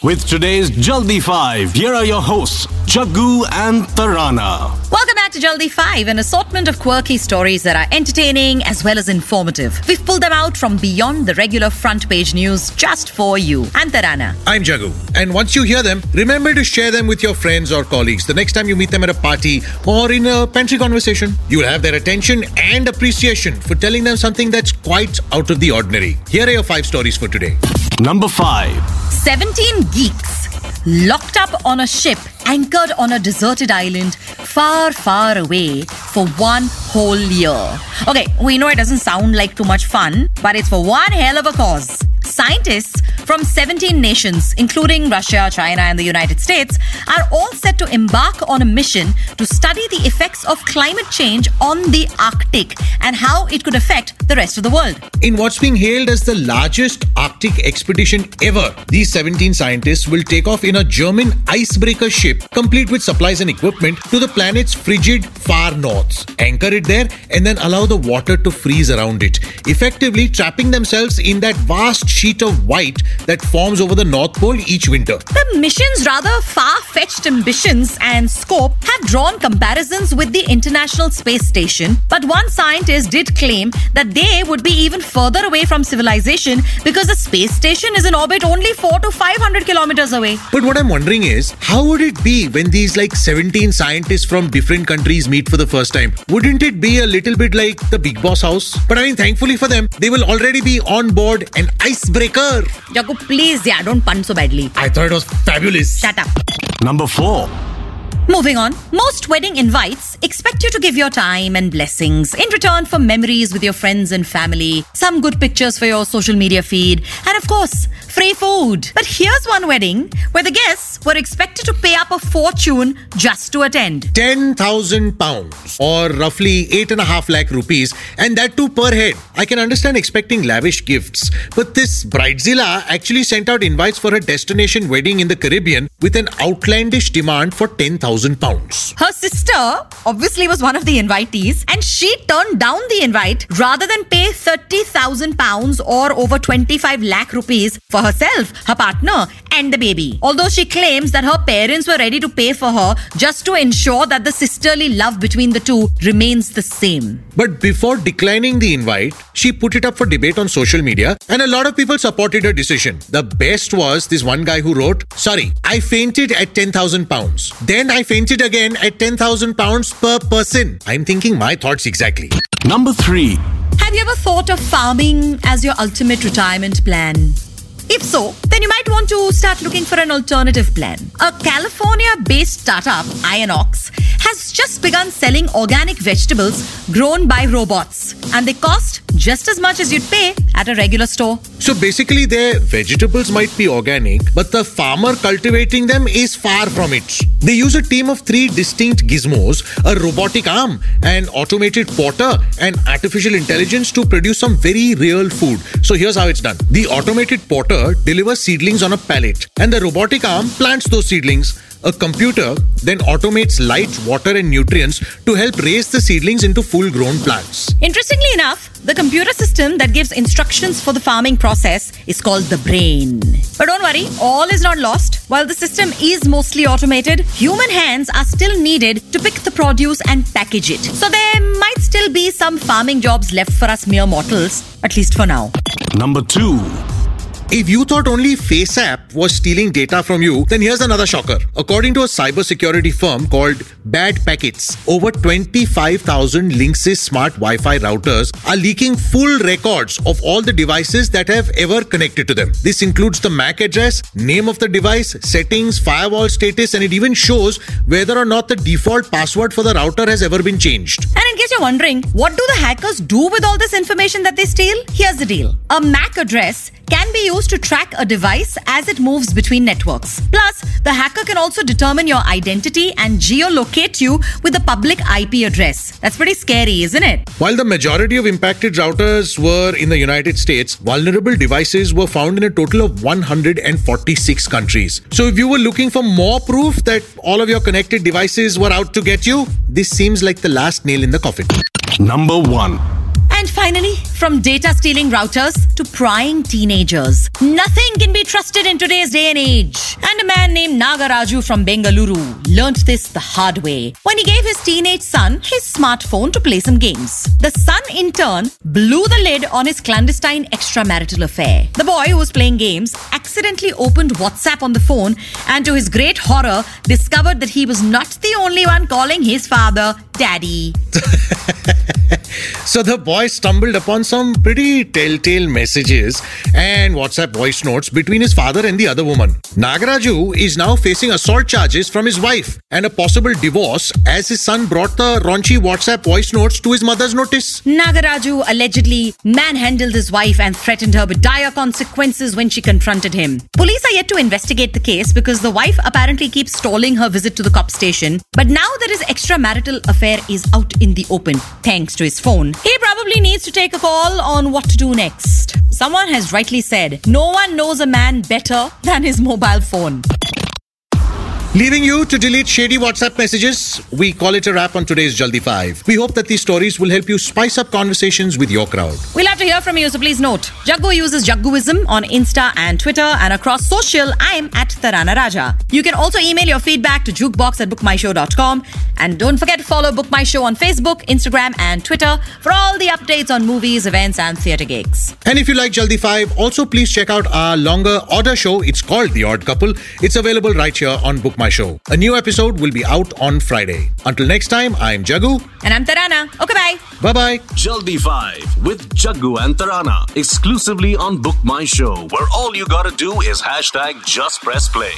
With today's Jaldi 5, here are your hosts, Jaggu and Tarana. Welcome back to Jaldi 5, an assortment of quirky stories that are entertaining as well as informative. We've pulled them out from beyond the regular front page news just for you. I'm Tarana. I'm Jaggu. And once you hear them, remember to share them with your friends or colleagues the next time you meet them at a party or in a pantry conversation. You'll have their attention and appreciation for telling them something that's quite out of the ordinary. Here are your five stories for today. Number 5. 17 geeks locked up on a ship anchored on a deserted island far, far away for one whole year. Okay, we know it doesn't sound like too much fun, but it's for one hell of a cause. Scientists from 17 nations, including Russia, China, and the United States, are all set to embark on a mission to study the effects of climate change on the Arctic and how it could affect the rest of the world. In what's being hailed as the largest Arctic expedition ever, these 17 scientists will take off in a German icebreaker ship complete with supplies and equipment to the planet's frigid far north, anchor it there, and then allow the water to freeze around it, effectively trapping themselves in that vast sheet of white that forms over the North Pole each winter. The mission's rather far fetched ambitions and scope have drawn comparisons with the International Space Station, but one scientist did claim that they would be even further away from civilization because the space station is in orbit only 4 to 500 kilometers away. But what I'm wondering is, how would it be when these like 17 scientists from different countries meet for the first time? Wouldn't it be a little bit like the Bigg Boss house? But I mean, thankfully for them, they will already be on board an icebreaker. Jaggu, please, yeah, don't pun so badly. I thought it was fabulous. Shut up. Number 4. Moving on, most wedding invites expect you to give your time and blessings in return for memories with your friends and family, some good pictures for your social media feed, and of course, free food. But here's one wedding where the guests were expected to pay up a fortune just to attend. 10,000 pounds or roughly 8.5 lakh rupees, and that too per head. I can understand expecting lavish gifts, but this Bridezilla actually sent out invites for a destination wedding in the Caribbean with an outlandish demand for 10,000 pounds. Her sister obviously was one of the invitees, and she turned down the invite rather than pay 30,000 pounds or over 25 lakh rupees for herself, her partner, and the baby. Although she claims that her parents were ready to pay for her just to ensure that the sisterly love between the two remains the same. But before declining the invite, she put it up for debate on social media, and a lot of people supported her decision. The best was this one guy who wrote, Sorry, I fainted at 10,000 pounds. Then I fainted again at 10,000 pounds per person. I'm thinking my thoughts exactly. Number 3. Have you ever thought of farming as your ultimate retirement plan? If so, then you might want to start looking for an alternative plan. A California based startup, Iron Ox, has just begun selling organic vegetables grown by robots, and they cost just as much as you'd pay at a regular store. So basically, their vegetables might be organic, but the farmer cultivating them is far from it. They use a team of three distinct gizmos, a robotic arm, an automated potter, and artificial intelligence to produce some very real food. So here's how it's done the automated potter delivers seedlings on a pallet, and the robotic arm plants those seedlings. A computer then automates light, water, and nutrients to help raise the seedlings into full grown plants. Interestingly enough, the computer system that gives instructions for the farming process is called the brain. But don't worry, all is not lost. While the system is mostly automated, human hands are still needed to pick the produce and package it. So there might still be some farming jobs left for us mere mortals, at least for now. Number 2. If you thought only FaceApp was stealing data from you, then here's another shocker. According to a cybersecurity firm called Bad Packets, over 25,000 Linksys smart Wi-Fi routers are leaking full records of all the devices that have ever connected to them. This includes the MAC address, name of the device, settings, firewall status, and it even shows whether or not the default password for the router has ever been changed. And in case you're wondering, what do the hackers do with all this information that they steal? Here's the deal. A MAC address can be used to track a device as it moves between networks. Plus, the hacker can also determine your identity and geolocate you with a public IP address. That's pretty scary, isn't it? While the majority of impacted routers were in the United States, vulnerable devices were found in a total of 146 countries. So if you were looking for more proof that all of your connected devices were out to get you, this seems like the last nail in the coffin. Number 1. And finally, from data stealing routers to prying teenagers, nothing can be trusted in today's day and age. And a man named Nagaraju from Bengaluru learnt this the hard way when he gave his teenage son his smartphone to play some games. The son, in turn, blew the lid on his clandestine extramarital affair. The boy who was playing games accidentally opened WhatsApp on the phone and, to his great horror, discovered that he was not the only one calling his father daddy. So the boy stumbled upon some pretty telltale messages and WhatsApp voice notes between his father and the other woman. Nagaraju is now facing assault charges from his wife and a possible divorce as his son brought the raunchy WhatsApp voice notes to his mother's notice. Nagaraju allegedly manhandled his wife and threatened her with dire consequences when she confronted him. Police are yet to investigate the case because the wife apparently keeps stalling her visit to the cop station. But now that his extramarital affair is out in the open, thanks to his phone, he probably needs to take a call on what to do next. Someone has rightly said, no one knows a man better than his mobile phone. Leaving you to delete shady WhatsApp messages, we call it a wrap on today's Jaldi 5. We hope that these stories will help you spice up conversations with your crowd. We'll have to hear from you, so please note. Jaggu uses Jagguism on Insta and Twitter, and across social, I'm at Tarana Raja. You can also email your feedback to jukebox at bookmyshow.com. And don't forget to follow Book My Show on Facebook, Instagram, and Twitter for all the updates on movies, events, and theatre gigs. And if you like Jaldi 5, also please check out our longer order show. It's called The Odd Couple. It's available right here on Book My Show. A new episode will be out on Friday. Until next time, I'm Jaggu. And I'm Tarana. Okay, bye. Bye bye. Jaldi 5 with Jaggu and Tarana exclusively on Book My Show, where all you gotta do is hashtag just press play.